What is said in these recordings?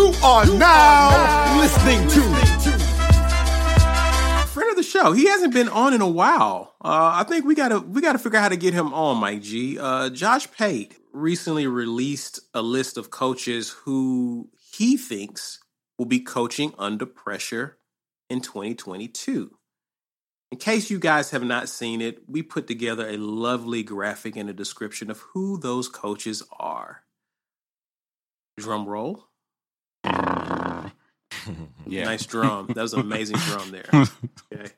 You are now listening to friend of the show. He hasn't been on in a while. Uh, I think we gotta we gotta figure out how to get him on, Mike G. Uh, Josh Pate recently released a list of coaches who he thinks will be coaching under pressure in 2022. In case you guys have not seen it, we put together a lovely graphic and a description of who those coaches are. Drum roll. Yeah. Nice drum. That was an amazing drum there. Okay.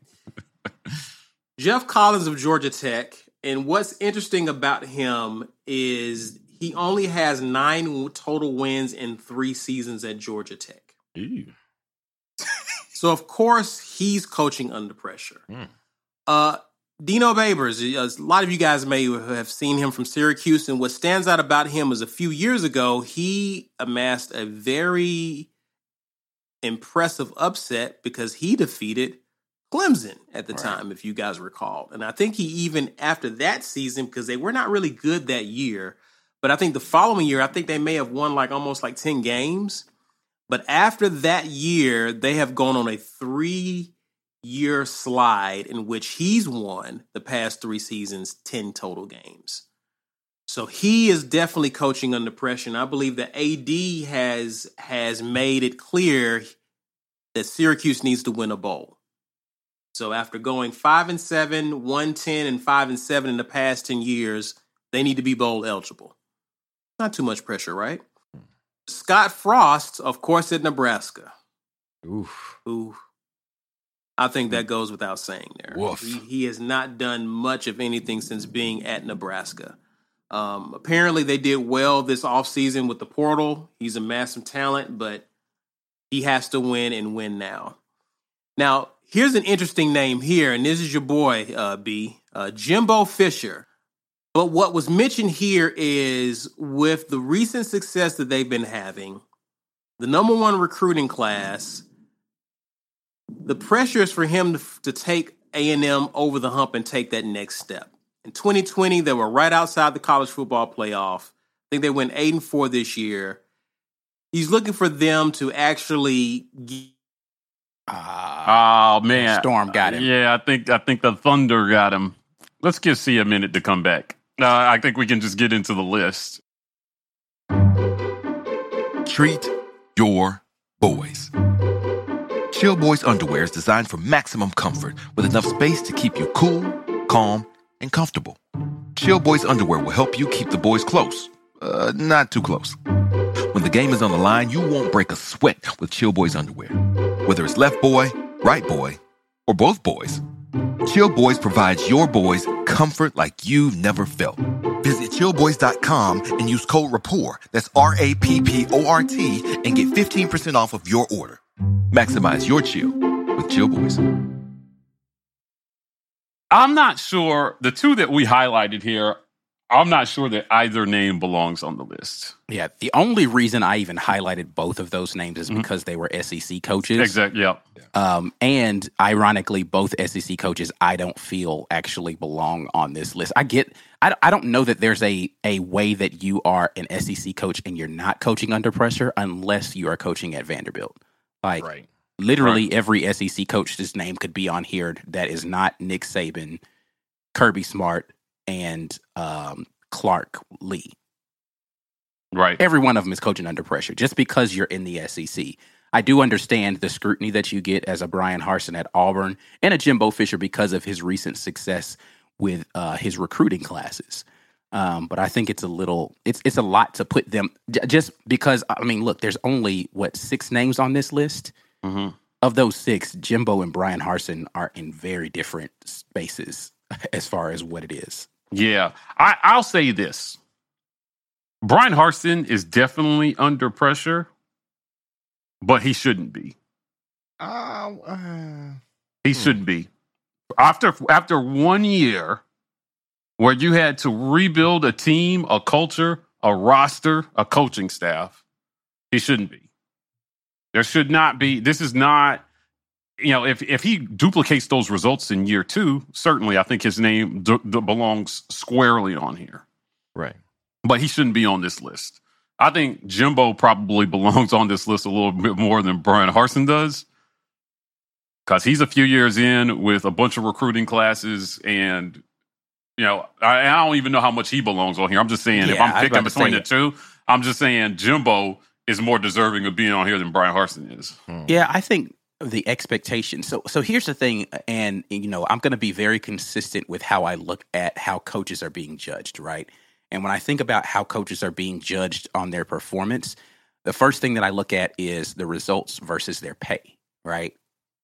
Geoff Collins of Georgia Tech. And what's interesting about him is he only has nine total wins in three seasons at Georgia Tech. So, of course, he's coaching under pressure. Uh, Dino Babers, a lot of you guys may have seen him from Syracuse. And what stands out about him is a few years ago, he amassed a very impressive upset because he defeated Clemson at the time, if you guys recall. And I think he even after that season, because they were not really good that year, but I think the following year, I think they may have won like almost like 10 games. But after that year, they have gone on a three year slide in which he's won the past three seasons 10 total games. So he is definitely coaching under pressure. And I believe that AD has has made it clear that Syracuse needs to win a bowl. So after going five and seven, one ten, and five and seven in the past ten years, they need to be bowl eligible. Not too much pressure, right? Hmm. Scott Frost, of course, at Nebraska. Oof. Who I think that goes without saying there. He, he has not done much of anything since being at Nebraska. Um, apparently, they did well this offseason with the portal. He's amassed some talent, but he has to win and win now. Now, here's an interesting name here, and this is your boy, uh, B, uh, Jimbo Fisher. But what was mentioned here is with the recent success that they've been having, the number one recruiting class, the pressure is for him to, to take A&M over the hump and take that next step. In 2020, they were right outside the college football playoff. I think they went 8 and 4 this year. He's looking for them to actually g- Oh man, Storm got him. Yeah, I think I think the Thunder got him. Let's give C a minute to come back. Uh, I think we can just get into the list. Treat your boys. Chill Boys underwear is designed for maximum comfort with enough space to keep you cool, calm, and comfortable. Chill Boys underwear will help you keep the boys close, uh, not too close. When the game is on the line, you won't break a sweat with Chill Boys underwear. Whether it's left boy, right boy, or both boys, Chill Boys provides your boys comfort like you've never felt. Visit chillboys.com and use code RAPPORT, that's R A P P O R T, and get 15% off of your order. Maximize your chill with Chill Boys. I'm not sure the two that we highlighted here. I'm not sure that either name belongs on the list. Yeah, the only reason I even highlighted both of those names is because they were SEC coaches. Exactly. Yep. Um, and ironically, both SEC coaches I don't feel actually belong on this list. I get, I, I don't know that there's a a way that you are an SEC coach and you're not coaching under pressure unless you are coaching at Vanderbilt. Like Right. literally every SEC coach's name could be on here that is not Nick Saban, Kirby Smart, and um, Clark Lee. Right. Every one of them is coaching under pressure just because you're in the SEC. I do understand the scrutiny that you get as a Bryan Harsin at Auburn and a Jimbo Fisher because of his recent success with uh, his recruiting classes. Um, but I think it's a little, it's it's a lot to put them j- just because. I mean, look, there's only what six names on this list. Mhm. Of those six, Jimbo and Bryan Harsin are in very different spaces as far as what it is. Yeah. I, I'll say this. Bryan Harsin is definitely under pressure, but he shouldn't be. Uh, uh, He Hmm. shouldn't be. After after one year where you had to rebuild a team, a culture, a roster, a coaching staff, he shouldn't be. There should not be. This is not. You know, if if he duplicates those results in year two, certainly I think his name d- d- belongs squarely on here. right. But he shouldn't be on this list. I think Jimbo probably belongs on this list a little bit more than Bryan Harsin does because he's a few years in with a bunch of recruiting classes and you know I, I don't even know how much he belongs on here i'm just saying if Yeah, I i'm picking between say the two i'm just saying jimbo is more deserving of being on here than bryan harsin is Yeah, I think the expectation. So so here's the thing, and you know, I'm gonna be very consistent with how I look at how coaches are being judged, right? And when I think about how coaches are being judged on their performance, the first thing that I look at is the results versus their pay, right?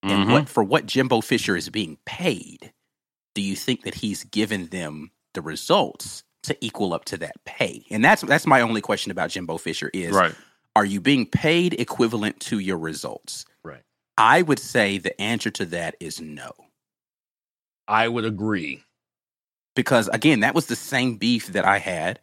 And Mhm. what for what Jimbo Fisher is being paid, do you think that he's given them the results to equal up to that pay? And that's that's my only question about Jimbo Fisher is right are you being paid equivalent to your results? Right. I would say the answer to that is no. I would agree. Because again, that was the same beef that I had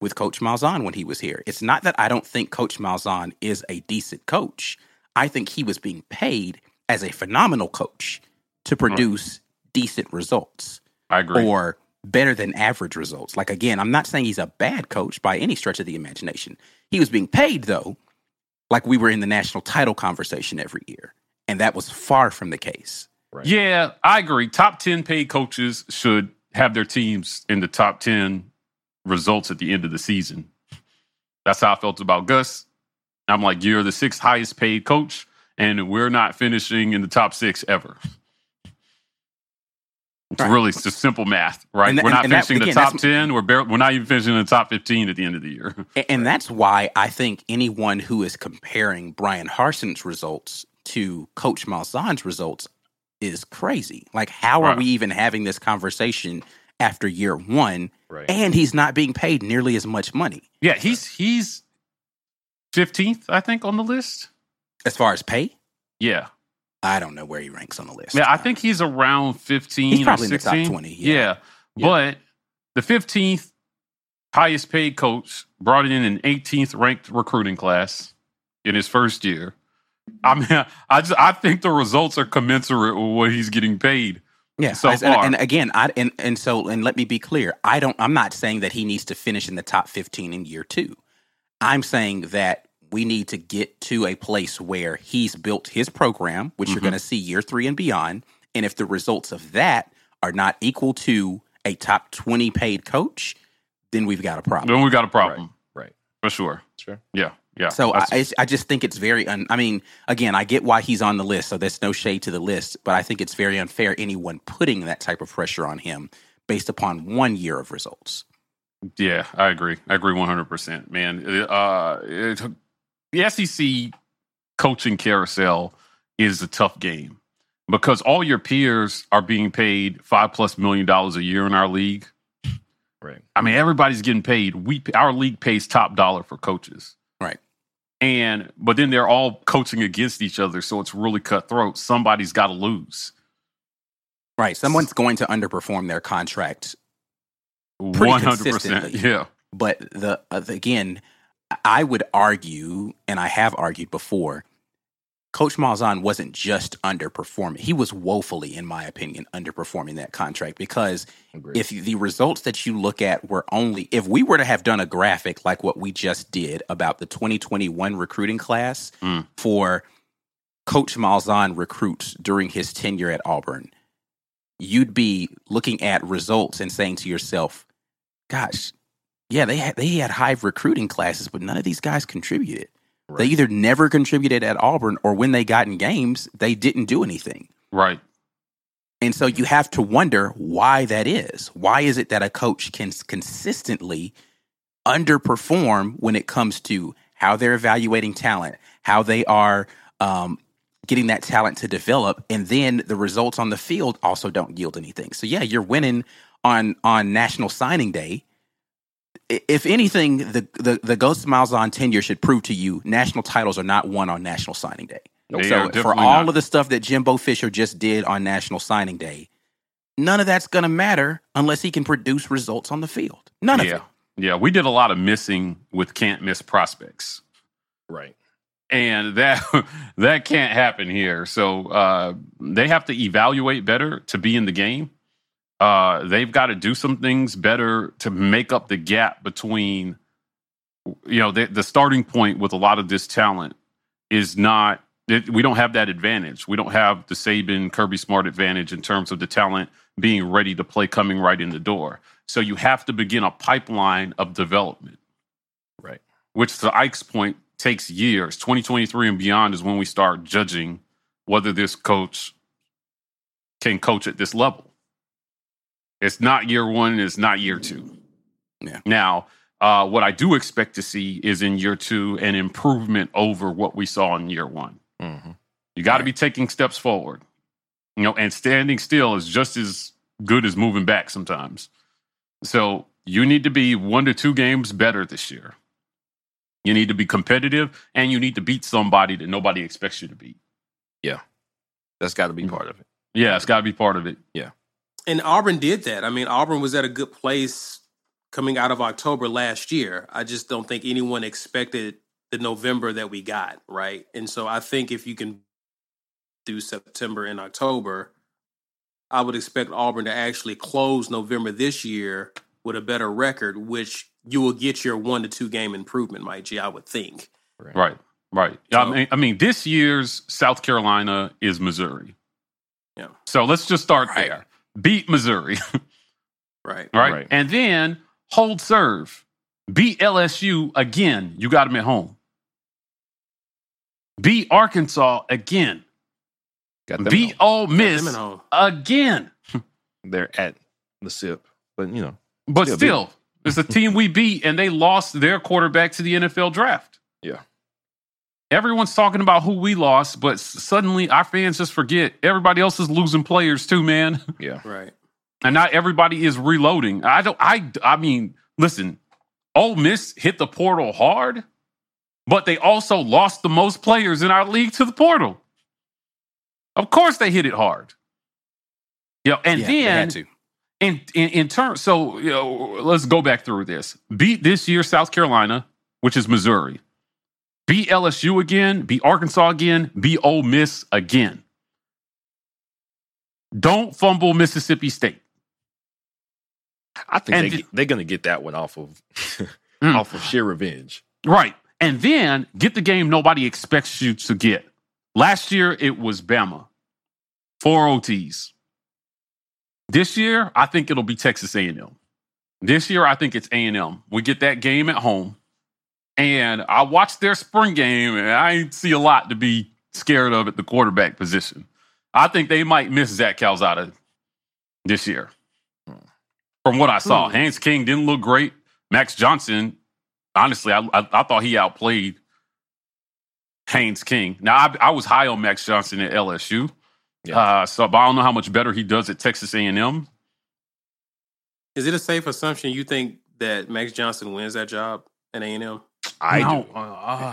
with Coach Malzahn when he was here. It's not that I don't think Coach Malzahn is a decent coach. I think he was being paid as a phenomenal coach to produce decent results i agree or better than average results. Like again, I'm not saying he's a bad coach by any stretch of the imagination. He was being paid though, like we were in the national title conversation every year. And that was far from the case. Right. yeah i agree top 10 paid coaches should have their teams in the top 10 results at the end of the season that's how i felt about gus i'm like you're the sixth highest paid coach and we're not finishing in the top six ever It's Right. really just simple math, right? And we're not and that- finishing again, the top ten. We're barely, we're not even finishing the top fifteen at the end of the year. And that's why I think anyone who is comparing Bryan Harsin's results to Coach Malzahn's results is crazy. Like, how are Right. we even having this conversation after year one? Right. And he's not being paid nearly as much money Yeah, he's he's fifteenth, I think, on the list. as far as pay. Yeah, I don't know where he ranks on the list. yeah, I think he's around fifteen He's probably or in the top 20, yeah. Yeah. Yeah. but the fifteenth highest paid coach brought in an 18th ranked recruiting class in his first year. I mean, I just I think the results are commensurate with what he's getting paid. Yeah. so and, far. and again, I and and so and let me be clear. I don't. I'm not saying that he needs to finish in the top 15 in year two. I'm saying that we need to get to a place where he's built his program, which you're Mhm. going to see year three and beyond. And if the results of that are not equal to a top 20 paid coach, then we've got a problem. Then we've got a problem Right. for sure. Sure. Yeah, yeah. So I, I just think it's very. Un, I mean, again, I get why he's on the list, so there's no shade to the list. But I think it's very unfair anyone putting that type of pressure on him based upon one year of results. Yeah, I agree. I agree 100%, man. Uh, it, the SEC coaching carousel is a tough game because all your peers are being paid five plus million dollars a year in our league. Right. I mean, everybody's getting paid. We our league pays top dollar for coaches, Right. and but then they're all coaching against each other, so it's really cutthroat. Somebody's got to lose. Right. Someone's going to underperform their contract, One hundred percent. Yeah. but the, uh, the again, I would argue, and I have argued before, Coach Malzahn wasn't just underperforming; he was woefully, in my opinion, underperforming that contract because Agreed. if the results that you look at were only if we were to have done a graphic like what we just did about the 2021 recruiting class Mm. for Coach Malzahn recruits during his tenure at Auburn, you'd be looking at results and saying to yourself, "Gosh, yeah, they had they had high recruiting classes, but none of these guys contributed. They either never contributed at Auburn, or when they got in games, they didn't do anything." Right. And so you have to wonder why that is. Why is it that a coach can consistently underperform when it comes to how they're evaluating talent, how they are um, getting that talent to develop, and then the results on the field also don't yield anything. So yeah, you're winning on on National Signing Day, if anything, the the the Gus Malzahn tenure should prove to you national titles are not won on National Signing Day. They so for all not. of the stuff that Jimbo Fisher just did on National Signing Day, none of that's going to matter unless he can produce results on the field. None of yeah, it. yeah. We did a lot of missing with can't miss prospects. Right. and that that can't happen here. So uh, they have to evaluate better to be in the game. Uh, they've got to do some things better to make up the gap between, you know, the, the starting point with a lot of this talent is not. It, we don't have that advantage. We don't have the Saban Kirby Smart advantage in terms of the talent being ready to play coming right in the door. So you have to begin a pipeline of development Right. which to Ike's point takes years. 2023 and beyond is when we start judging whether this coach can coach at this level. It's not year one, it's not year two. Yeah. Now, uh, what I do expect to see is in year two an improvement over what we saw in year one. Mm-hmm. You got to be taking steps forward. You know, and standing still is just as good as moving back sometimes. So you need to be one to two games better this year. You need to be competitive and you need to beat somebody that nobody expects you to beat. Yeah. That's got to be part of it. Yeah, it's got to be part of it. And Auburn did that. I mean, Auburn was at a good place coming out of October last year. I just don't think anyone expected the November that we got, right? And so I think if you can do September and October, I would expect Auburn to actually close November this year with a better record, which you will get your one to two game improvement, Mike G, I would think. Right, right. I So- mean, I mean, this year's South Carolina is Missouri. Yeah. So let's just start Right. there. Beat Missouri, Right. right? Right. And then hold serve. Beat LSU again. You got them at home. Beat Arkansas again. Got them Beat at Ole Miss at again. They're at the SIP, but you know, But Still still, it's a team we beat, and they lost their quarterback to the NFL draft. Yeah. Everyone's talking about who we lost, but suddenly our fans just forget everybody else is losing players too, man. yeah, Right. And not everybody is reloading. I don't. I. I mean, listen. Ole Miss hit the portal hard, but they also lost the most players in our league to the portal. Of course, they hit it hard. You know, and Yeah, they then had to. in in, in terms, so you know, let's go back through this. Beat this year South Carolina, which is Missouri. Beat LSU again. Beat Arkansas again. Beat Ole Miss again. Don't fumble Mississippi State. I think And they, the- get- they're gonna get that one off of Mm. off of sheer revenge. Right. And then get the game nobody expects you to get. Last year it was Bama. Four OTs. This year I think it'll be Texas A&M. This year I think it's A&M. We get that game at home. And I watched their spring game and I ain't see a lot to be scared of at the quarterback position. I think they might miss Zach Calzada this year. From what I saw, Hmm. Haynes King didn't look great. Max Johnson, honestly, I, I, I thought he outplayed Haynes King. Now, I, I was high on Max Johnson at LSU, Yeah. uh, so but I don't know how much better he does at Texas A&M. Is it a safe assumption you think that Max Johnson wins that job at A&M? I No. do. Uh,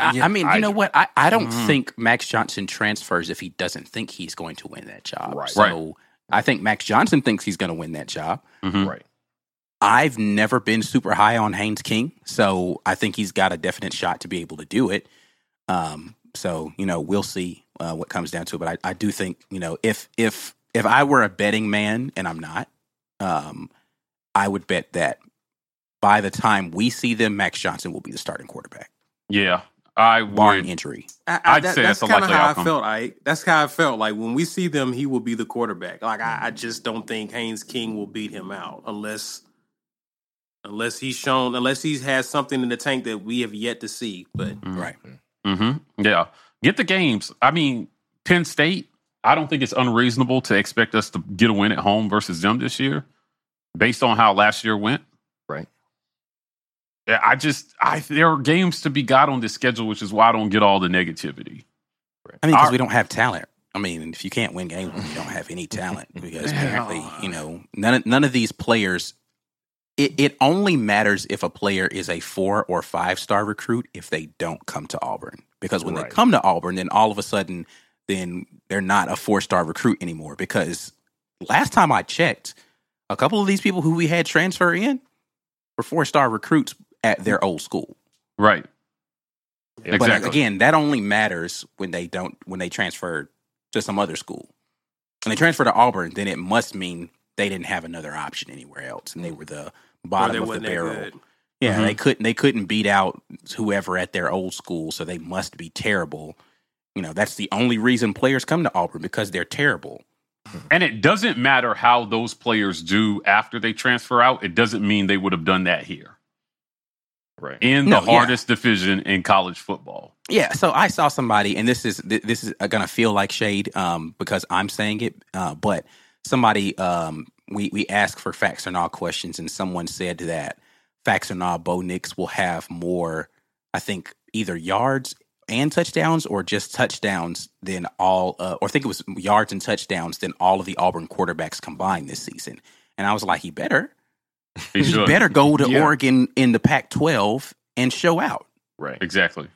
I, yeah, I mean, you know do. what? I, I don't Mhm. think Max Johnson transfers if he doesn't think he's going to win that job. Right. So I think Max Johnson thinks he's going to win that job. mhm. Right. I've never been super high on Haynes King, so I think he's got a definite shot to be able to do it. Um, so you know, we'll see uh, what comes down to it. But I, I do think you know, if if if I were a betting man, and I'm not, um, I would bet that by the time we see them, Max Johnson will be the starting quarterback, Yeah, I barring injury. I, I'd say that's that's a kind of likely how outcome. I felt. I that's how I felt. Like when we see them, he will be the quarterback. Like I, I just don't think Haynes King will beat him out unless unless he's shown unless he's has something in the tank that we have yet to see. But Right. mm-hmm. Yeah, get the games. I mean, Penn State. I don't think it's unreasonable to expect us to get a win at home versus them this year, based on how last year went. I just I there are games to be got on this schedule, which is why I don't get all the negativity. I mean, because we don't have talent. I mean, if you can't win games, you don't have any talent. Because apparently, you know, none of, none of these players it, it only matters if a player is a four or five star recruit if they don't come to Auburn. Because when Right. they come to Auburn, then all of a sudden, then they're not a four star recruit anymore. Because last time I checked, a couple of these people who we had transfer in were four star recruits at their old school. Right. Yeah, But Exactly. again, that only matters when they don't when they transfer to some other school. When they transfer to Auburn, then it must mean they didn't have another option anywhere else, and they were the bottom of the barrel. good. Yeah, Mhm. they couldn't they couldn't beat out whoever at their old school, so they must be terrible. You know, that's the only reason players come to Auburn because they're terrible. And it doesn't matter how those players do after they transfer out. It doesn't mean they would have done that here Right. in No, the yeah. hardest division in college football. Yeah, so I saw somebody, and this is this is gonna feel like shade um, because I'm saying it, uh, but somebody um, we we asked for facts or not questions, and someone said that facts or not, Bo Nix will have more, I think, either yards and touchdowns or just touchdowns than all, uh, or I think it was yards and touchdowns than all of the Auburn quarterbacks combined this season. And I was like, he better, He he should. better go to Yeah. Oregon in the Pac-12 and show out Right. Exactly.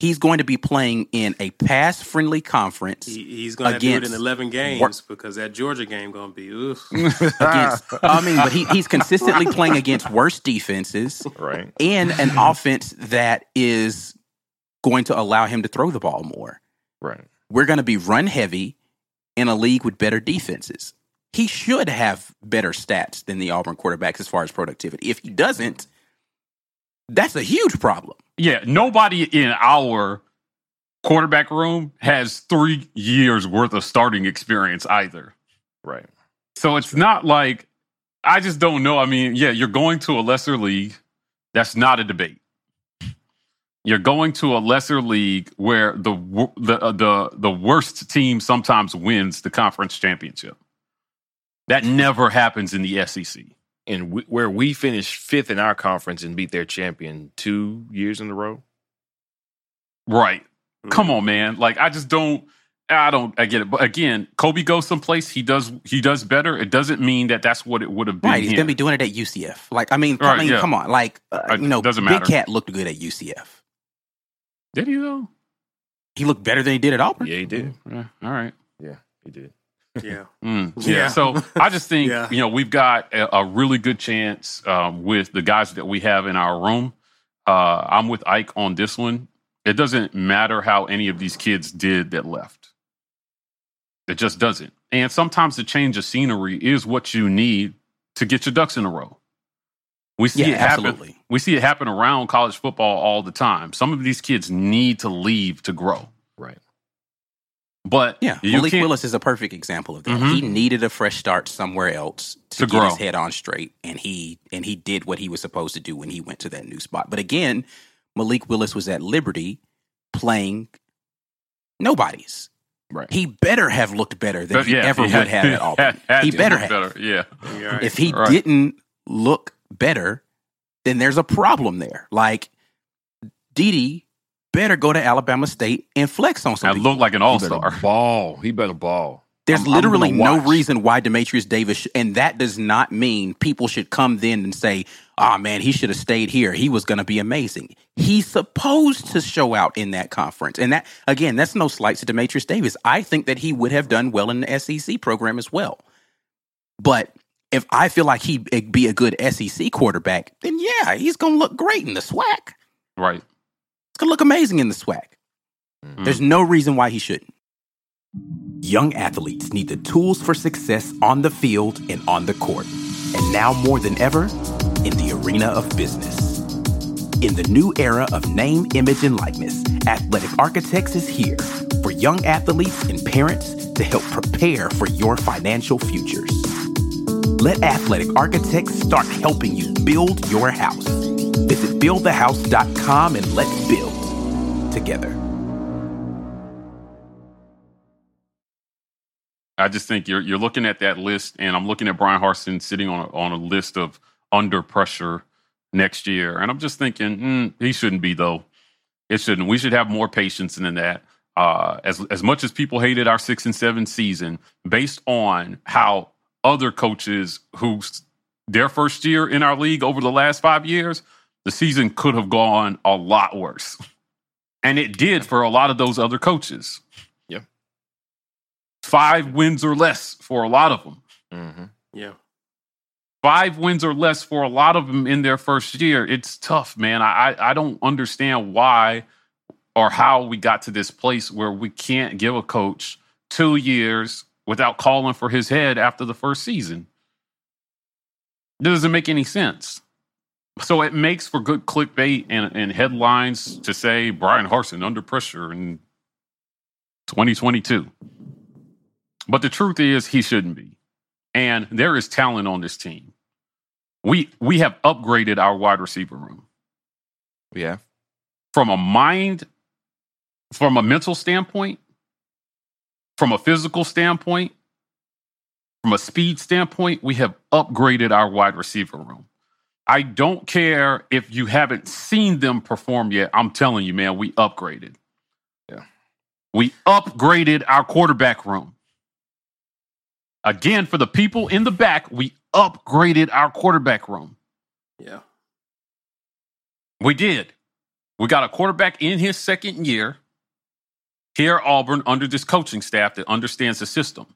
he's going to be playing in a pass friendly conference He, he's going to do it in 11 games Wor- because that Georgia game going to be oof. against I mean but he, he's consistently playing against worse defenses Right. and an offense that is going to allow him to throw the ball more. Right. We're going to be run heavy in a league with better defenses. He should have better stats than the Auburn quarterbacks as far as productivity. If he doesn't, that's a huge problem. Yeah, nobody in our quarterback room has three years worth of starting experience either. Right. So it's not like I just don't know. I mean, yeah, you're going to a lesser league. That's not a debate. You're going to a lesser league where the the uh, the the worst team sometimes wins the conference championship. That never happens in the SEC. And we, where we finished fifth in our conference and beat their champion two years in a row. Right. Come Mm. on, man. Like I just don't I don't I get it. But again, Kobe goes someplace, he does he does better. It doesn't mean that that's what it would have been. Right, he's here. going to be doing it at UCF. Like, I mean, I mean, yeah. come on, like, uh, Right, you know, doesn't Big matter. Cat looked good at UCF. Did he though? He looked better than he did at Auburn. Yeah, he did. Yeah, all right. Yeah, he did. Yeah. Mm, yeah. Yeah. So I just think Yeah. you know we've got a, a really good chance um, with the guys that we have in our room. Uh, I'm with Ike on this one. It doesn't matter how any of these kids did that left. It just doesn't. And sometimes the change of scenery is what you need to get your ducks in a row. We see Yeah, it happen. absolutely. We see it happen around college football all the time. Some of these kids need to leave to grow. Right. But Yeah, you Malik Willis is a perfect example of that. Mhm. He needed a fresh start somewhere else to, To get grow. his head on straight, and he and he did what he was supposed to do when he went to that new spot. But again, Malik Willis was at Liberty playing nobodies. Right. He better have looked better than But he yeah, ever had- would have at Auburn. had- had he better have. better. Yeah. You're right. If he Right. didn't look better, then there's a problem there. Like Didi better go to Alabama State and flex on something. I people. look like an all star. ball. He better ball. There's I'm- I'm literally no reason why Demetrius Davis, sh- and that does not mean people should come then and say, "Ah, man, he should have stayed here. He was going to be amazing." He's supposed to show out in that conference, and that again, that's no slight to Demetrius Davis. I think that he would have done well in the SEC program as well. But if I feel like he'd be a good SEC quarterback, then yeah, he's going to look great in the SWAC. Right. It's to look amazing in the SWAC. Mhm. There's no reason why he shouldn't. Young athletes need the tools for success on the field and on the court. And now more than ever, in the arena of business. In the new era of name, image, and likeness, Athletic Architects is here for young athletes and parents to help prepare for your financial futures. Let Athletic Architects start helping you build your house. Visit buildthehouse.com and let's build together. I just think you're you're looking at that list, and I'm looking at Bryan Harsin sitting on a, on a list of under pressure next year, and I'm just thinking mm, he shouldn't be though. It shouldn't. We should have more patience than that. Uh, as as much as people hated our six and seven season, based on how other coaches who their first year in our league over the last five years, the season could have gone a lot worse. And it did for a lot of those other coaches. Yeah. Five wins or less for a lot of them. Mm-hmm. Yeah. Five wins or less for a lot of them in their first year. It's tough, man. I, I don't understand why or how we got to this place where we can't give a coach two years without calling for his head after the first season. It doesn't make any sense. So it makes for good clickbait and, and headlines to say Bryan Harsin under pressure in 2022. But the truth is, he shouldn't be. And there is talent on this team. We we have upgraded our wide receiver room Yeah. from a mind, from a mental standpoint, from a physical standpoint, from a speed standpoint, we have upgraded our wide receiver room. I don't care if you haven't seen them perform yet. I'm telling you, man, we upgraded. Yeah. We upgraded our quarterback room. Again, for the people in the back, we upgraded our quarterback room. Yeah. We did. We got a quarterback in his second year here at Auburn under this coaching staff that understands the system.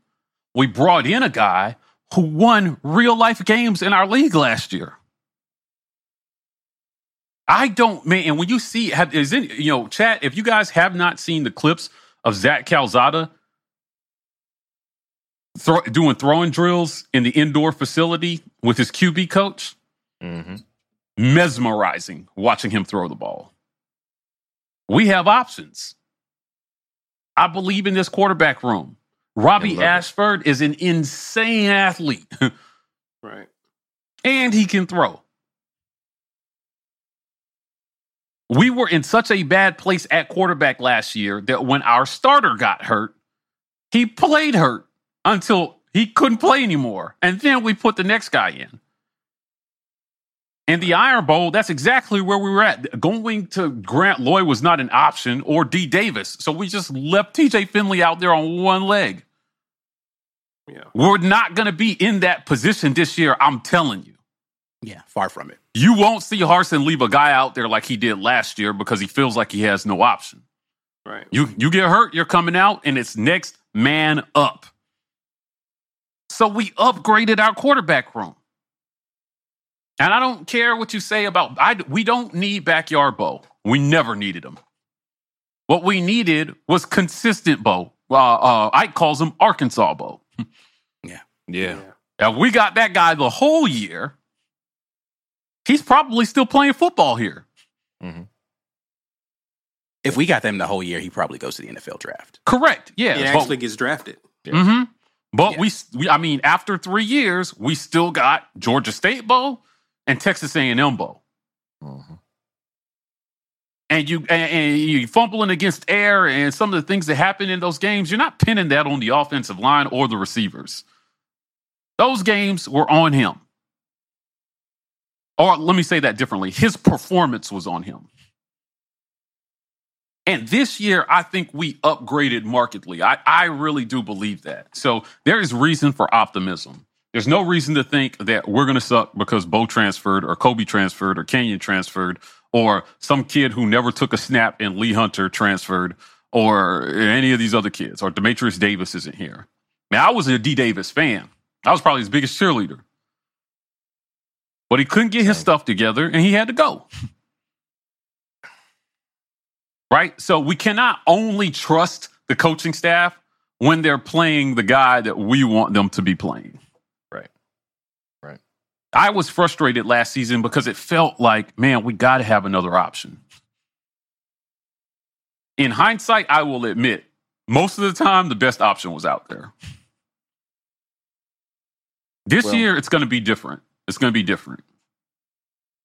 We brought in a guy who won real life games in our league last year. I don't, man. And when you see, have, is it, you know, chat, if you guys have not seen the clips of Zach Calzada throw, doing throwing drills in the indoor facility with his QB coach, Mm-hmm. mesmerizing watching him throw the ball. We have options. I believe in this quarterback room. Robbie. Ashford is an insane athlete, Right. and he can throw. We were in such a bad place at quarterback last year that when our starter got hurt, he played hurt until he couldn't play anymore. And then we put the next guy in. And the Iron Bowl, that's exactly where we were at. Going to Grant Lloyd was not an option or D Davis. So we just left TJ Finley out there on one leg. Yeah. We're not going to be in that position this year. I'm telling you. Yeah, far from it. You won't see Harsin leave a guy out there like he did last year because he feels like he has no option. Right. You you get hurt, you're coming out, and it's next man up. So we upgraded our quarterback room. And I don't care what you say about I we don't need backyard Bo. We never needed him. What we needed was consistent Bo. Uh, uh, Ike calls him Arkansas Bo. Yeah. If we got that guy the whole year, he's probably still playing football here. If we got them the whole year, he probably goes to the NFL draft. Correct. Yeah. He but- actually gets drafted. hmm But Yeah. we, we, I mean, after three years, we still got Georgia State Bowl and Texas A&M Bowl. Mhm. And you and, and you fumbling against air and some of the things that happen in those games, you're not pinning that on the offensive line or the receivers. Those games were on him. Or let me say that differently. His performance was on him. And this year, I think we upgraded markedly. I, I really do believe that. So there is reason for optimism. There's no reason to think that we're going to suck because Bo transferred or Kobe transferred or Kenyon transferred or some kid who never took a snap and Lee Hunter transferred or any of these other kids or Demetrius Davis isn't here. Now, I was a D Davis fan. I was probably his biggest cheerleader. But he couldn't get his stuff together and he had to go. right? So we cannot only trust the coaching staff when they're playing the guy that we want them to be playing. Right. Right. I was frustrated last season because it felt like, man, we got to have another option. In hindsight, I will admit, most of the time, the best option was out there. This Well- year, it's going to be different. It's going to be different.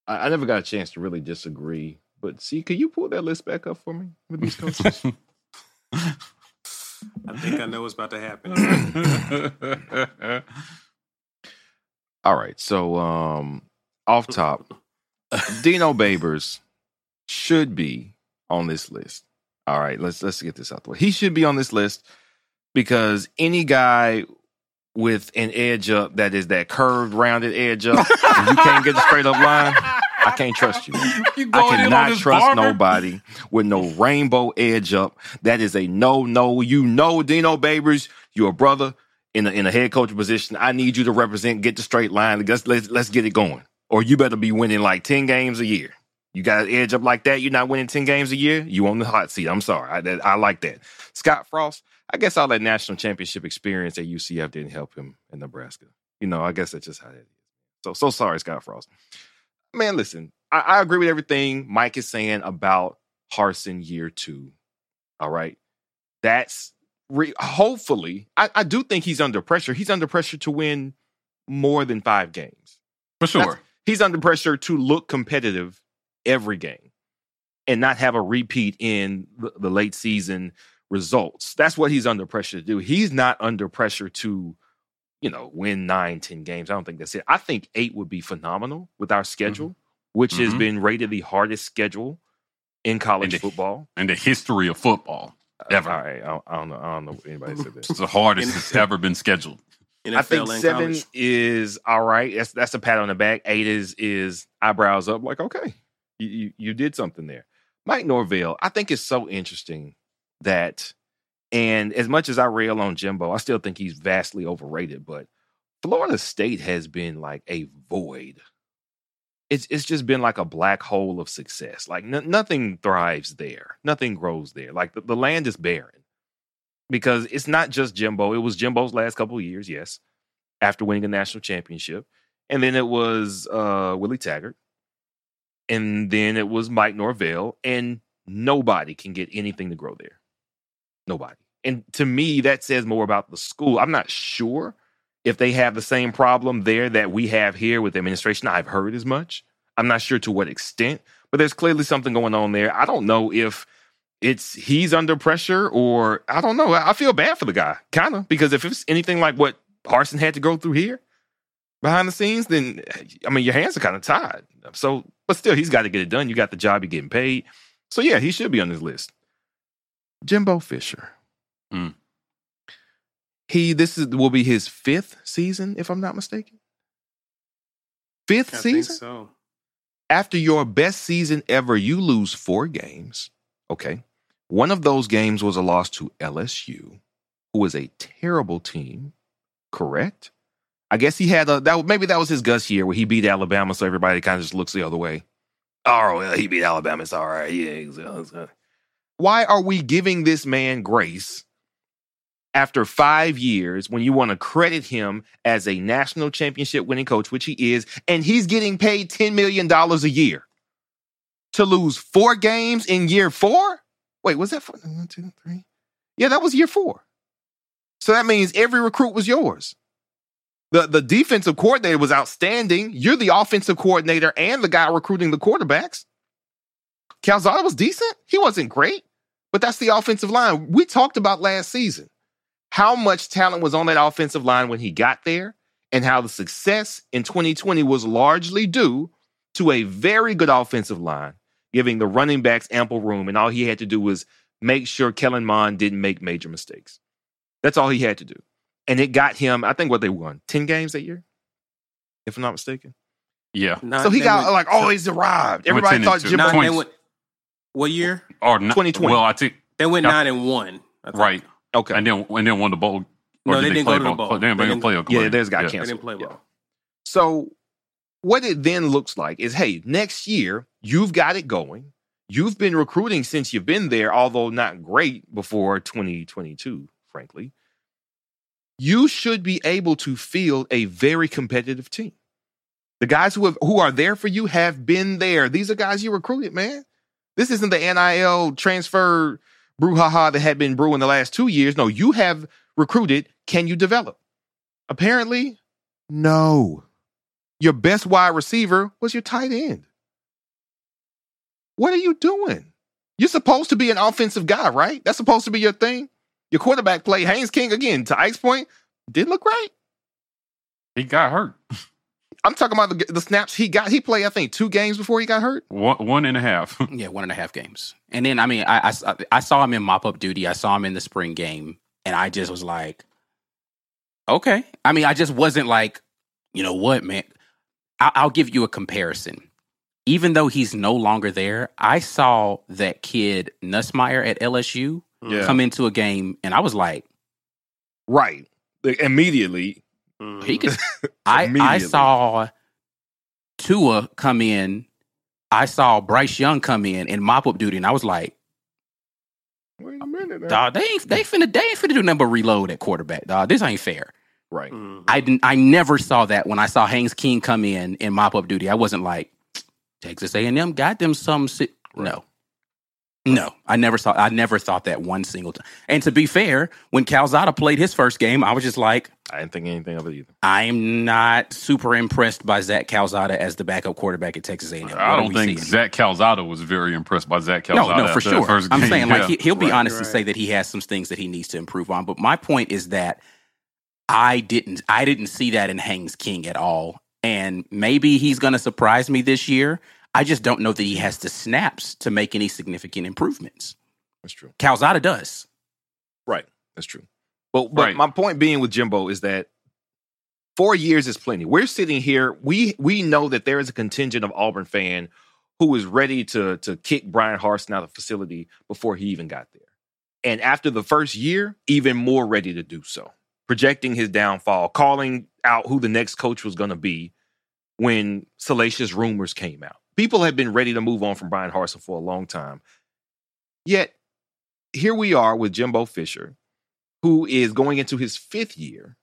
I, I never got a chance to really disagree. But see, can you pull that list back up for me with these coaches? I think I know what's about to happen. All right. So um off top, Dino Babers should be on this list. All right, let's let's get this out the way. He should be on this list because any guy with an edge up that is that curved, rounded edge up, and you can't get a straight up line, I can't trust you. You I going in on cannot trust barber? nobody with no rainbow edge up. That is a no, no. You know, Dino Babers, you're a brother in a, in a head coach position. I need you to represent, get the straight line. Let's, let's, let's get it going. Or you better be winning like 10 games a year. You got an edge up like that, you're not winning 10 games a year, you on the hot seat. I'm sorry. I, that, I like that. Scott Frost, I guess all that national championship experience at UCF didn't help him in Nebraska. You know, I guess that's just how it is. So, so sorry, Scott Frost. Man, listen, I, I agree with everything Mike is saying about Harsin year two. All right. That's re- hopefully, I, I do think he's under pressure. He's under pressure to win more than five games. For sure. That's- He's under pressure to look competitive every game and not have a repeat in the, the late season results. That's what he's under pressure to do. He's not under pressure to, you know, win nine, ten games. I don't think that's it. I think eight would be phenomenal with our schedule, which has Mhm. been rated the hardest schedule in college And the- football. in the history of football. Ever. All right, I don't, I don't know. I don't know if anybody said that. It's the hardest it's ever been scheduled. NFL I think and seven college. is all right. That's that's a pat on the back. Eight is is eyebrows up. Like okay, you you, you did something there. Mike Norvell. I think it's so interesting that, and as much as I rail on Jimbo, I still think he's vastly overrated. But Florida State has been like a void. It's it's just been like a black hole of success. Like n- nothing thrives there. Nothing grows there. Like the, the land is barren because it's not just Jimbo. It was Jimbo's last couple of years, yes, after winning a national championship. And then it was uh, Willie Taggart. And then it was Mike Norvell. And nobody can get anything to grow there. Nobody. And to me, that says more about the school. I'm not sure if they have the same problem there that we have here with administration. I've heard as much. I'm not sure to what extent, but there's clearly something going on there. I don't know if it's he's under pressure or I don't know. I feel bad for the guy, kind of, because if it's anything like what Harsin had to go through here behind the scenes, then I mean your hands are kind of tied. So, but still, he's got to get it done. You got the job, you're getting paid. So yeah, he should be on this list. Jimbo Fisher. Hmm. He this is will be his fifth season, if I'm not mistaken. Fifth I think season so. after your best season ever, you lose four games. Okay. One of those games was a loss to LSU, who was a terrible team, correct? I guess he had a that maybe that was his Gus year where he beat Alabama, so everybody kind of just looks the other way. Oh, well, he beat Alabama. It's all right. Yeah. Why are we giving this man grace after five years when you want to credit him as a national championship winning coach, which he is, and he's getting paid $10 million a year to lose four games in year four? Wait, was that four? One, two, three? Yeah, that was year four. So that means every recruit was yours. The, the defensive coordinator was outstanding. You're the offensive coordinator and the guy recruiting the quarterbacks. Calzada was decent. He wasn't great, but that's the offensive line. We talked about last season how much talent was on that offensive line when he got there and how the success in 2020 was largely due to a very good offensive line, giving the running backs ample room. And all he had to do was make sure Kellen Mond didn't make major mistakes. That's all he had to do. And it got him, I think what they won, 10 games that year, if I'm not mistaken. Yeah. Not- so he got went- like, oh, he's arrived. Everybody thought and two. Jimbo Not, they 20. went, what year? Or not, 2020. Well, I think They went Yeah. nine and one. Right, Okay. and then and then won the bowl. No, Or they did didn't play go to the bowl? bowl. They didn't, They they didn't play a Yeah, theirs got They canceled. didn't play Yeah. well. So what it then looks like is, hey, next year you've got it going. You've been recruiting since you've been there, although not great before 2022, frankly. You should be able to field a very competitive team. The guys who have who are there for you have been there. These are guys you recruited, man. This isn't the NIL transfer brouhaha that had been brewing the last two years. No, you have recruited. Can you develop? Apparently, no. Your best wide receiver was your tight end. What are you doing? You're supposed to be an offensive guy, right? That's supposed to be your thing. Your quarterback play, Haynes King, again, to Ike's point, didn't look right. He got hurt. I'm talking about the, the snaps he got. He played, I think, two games before he got hurt. One, one and a half. Yeah, one and a half games. And then, I mean, I, I, I saw him in mop up duty. I saw him in the spring game. And I just was like, Okay. I mean, I just wasn't like, you know what, man. I- I'll give you a comparison. Even though he's no longer there, I saw that kid Nussmeier at LSU Yeah. come into a game, and I was like, Right. Like, immediately. Mhm. he could. I I saw Tua come in. I saw Bryce Young come in in mop up duty, and I was like, Wait a minute. now. "Dog, they ain't they finna they ain't finna do nothing but reload at quarterback. Dog, this ain't fair." Right. Mhm. I didn't. I never saw that when I saw Haynes King come in in mop up duty. I wasn't like Texas A and M got them some. Si-. No, no. I never saw. I never thought that one single time. And to be fair, when Calzada played his first game, I was just like, I didn't think anything of it either. I'm not super impressed by Zach Calzada as the backup quarterback at Texas A&M. I don't think Zach Calzada was very impressed by Zach Calzada. no, no, for sure. first I'm saying like Yeah. he, he'll be Right, honest and say that he has some things that he needs to improve on. But my point is that I didn't I didn't see that in Haynes King at all. And maybe he's going to surprise me this year. I just don't know that he has the snaps to make any significant improvements. That's true. Calzada does. Right. That's true. But but Right. my point being with Jimbo is that four years is plenty. We're sitting here. We we know that there is a contingent of Auburn fan who is ready to to kick Bryan Harsin out of the facility before he even got there. And after the first year, even more ready to do so. Projecting his downfall, calling out who the next coach was going to be when salacious rumors came out. People have been ready to move on from Bryan Harsin for a long time. Yet here we are with Jimbo Fisher, who is going into his fifth year.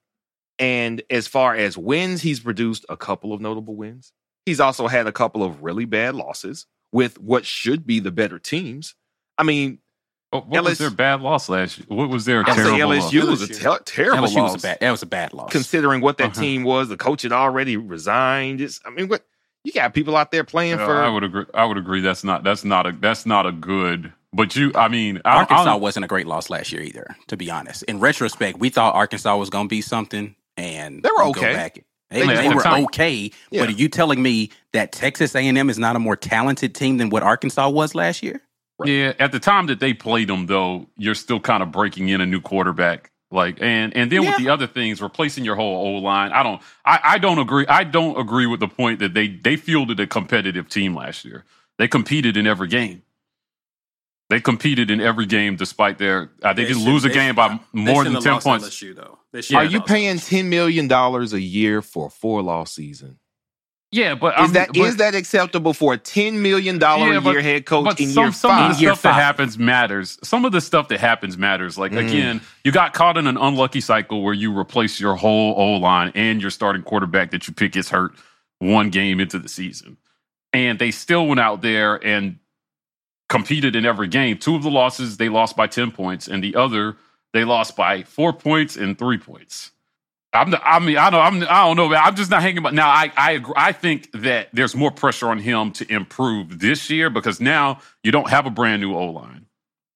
And as far as wins, he's produced a couple of notable wins. He's also had a couple of really bad losses with what should be the better teams. I mean, What, what LS was their bad loss last year? What was their I'll say terrible LSU loss? was a ter- terrible LSU loss. was a bad. That was a bad loss. Considering what that Uh-huh. team was, the coach had already resigned. It's, I mean, what you got people out there playing Yeah, for I would agree. I would agree. That's not. That's not a. That's not a good. But you. I mean, I, Arkansas I, wasn't a great loss last year either. To be honest, in retrospect, we thought Arkansas was going to be something, and They were okay. back- They They, they weren't okay, Yeah. but are you telling me that Texas A and M is not a more talented team than what Arkansas was last year? Yeah, at the time that they played them, though, you're still kind of breaking in a new quarterback. Like, and and then with the other things, replacing your whole old line. I don't. I, I don't agree. I don't agree with the point that they they fielded a competitive team last year. They competed in every game. They competed in every game, despite their. Uh, they, didn't should- lose a game should- by they more than ten lost points. LSU, though. They Are you paying ten million dollars a year for a four loss season? Yeah, but Is I'm- that is but- that acceptable for a ten million dollar Yeah, a but- year head coach But in some, year some of five? the Year stuff that happens matters. Some of the stuff that happens matters. Like Mm. again, you got caught in an unlucky cycle where you replace your whole O line and your starting quarterback that you pick gets hurt one game into the season, and they still went out there and competed in every game. Two of the losses they lost by ten points, and the other they lost by four points and three points. I'm the, I mean, I don't, I'm, I don't know, man. I'm just not hanging. But now, I, I, agree, I think that there's more pressure on him to improve this year because now you don't have a brand new O line.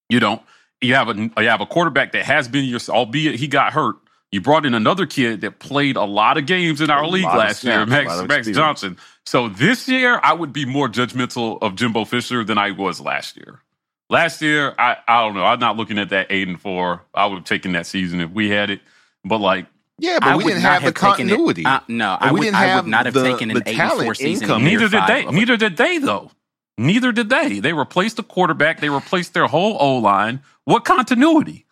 You don't. You have a, you have a quarterback that has been your, albeit he got hurt. You brought in another kid that played a lot of games in our A league last year, snaps, a Max, Max. Johnson. So this year, I would be more judgmental of Jimbo Fisher than I was last year. Last year, I, I don't know. I'm not looking at that eight and four. I would have taken that season if we had it. But like, Yeah, but I we didn't not have the taken it- continuity. uh, no, I we would, didn't I have would not have the- taken an the eight and four talent season. income. neither did they. Neither did they, though. Neither did they. They replaced the quarterback. They replaced their whole O line. What continuity?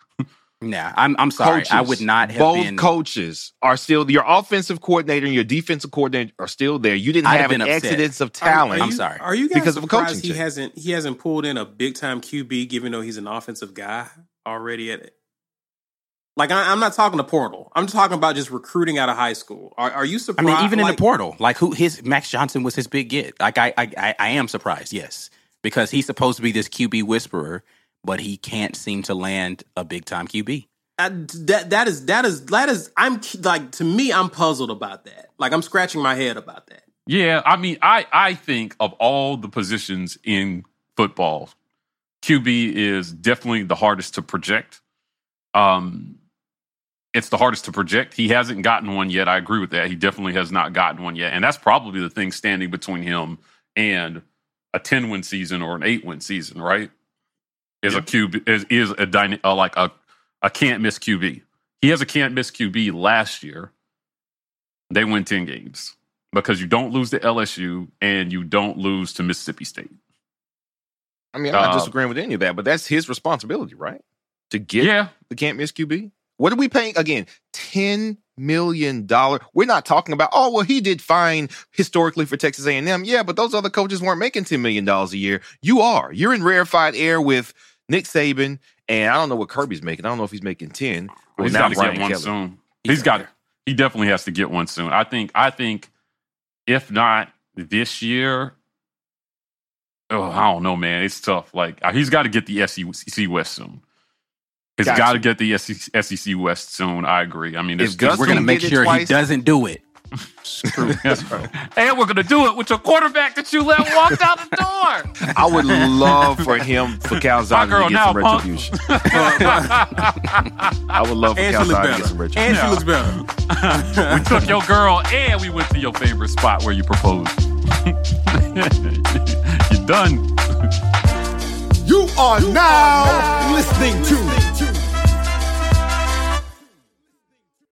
Nah, I'm, I'm sorry. I would not have Both been. coaches are still your offensive coordinator and your defensive coordinator are still there. You didn't I'd have have an upset. exodus of talent. Are, I'm you, sorry. Are you guys Because of a coaching surprised he change. hasn't he hasn't pulled in a big time QB, given though he's an offensive guy already at it? Like I, I'm not talking to portal. I'm talking about just recruiting out of high school. Are, are you I mean, even in the portal, like who his Max Johnson was his big get. Like I, I, I, I am surprised. Yes, because he's supposed to be this QB whisperer, but he can't seem to land a big time QB. I, that that is that is that is I'm like to me I'm puzzled about that. Like I'm scratching my head about that. Yeah, I mean, I I think of all the positions in football, QB is definitely the hardest to project. Um, it's the hardest to project. He hasn't gotten one yet. I agree with that. He definitely has not gotten one yet, and that's probably the thing standing between him and a ten win season or an eight win season. Right? Is a QB is is a dyna- uh, like a a can't miss QB. he has a can't miss QB last year. They win 10 games because you don't lose to LSU and you don't lose to Mississippi State. I mean, I'm not Uh, disagreeing with any of that, but that's his responsibility, right? To get Yeah. the can't miss QB. What are we paying again? Ten million dollar. We're not talking about. Oh well, he did fine historically for Texas A&M. Yeah, but those other coaches weren't making ten million dollars a year. You are. You're in rarefied air with Nick Saban, and I don't know what Kirby's making. I don't know if he's making ten. Well, He's got to Brian get one Kelly. soon. He's got. He definitely has to get one soon. I think. I think, if not this year, oh, I don't know, man. It's tough. Like he's got to get the SEC West soon. He's Gotcha. got to get the SEC, SEC West soon. I agree. I mean, If Gus We're gonna make get it sure he doesn't do it. That's and we're gonna do it with your quarterback that you let walk out the door. I would love for him for Calzada to get now, some punk. retribution. I would love for And Calzada to get some retribution. And she looks better. we took your girl and we went to your favorite spot where you proposed. You're done. You are now listening to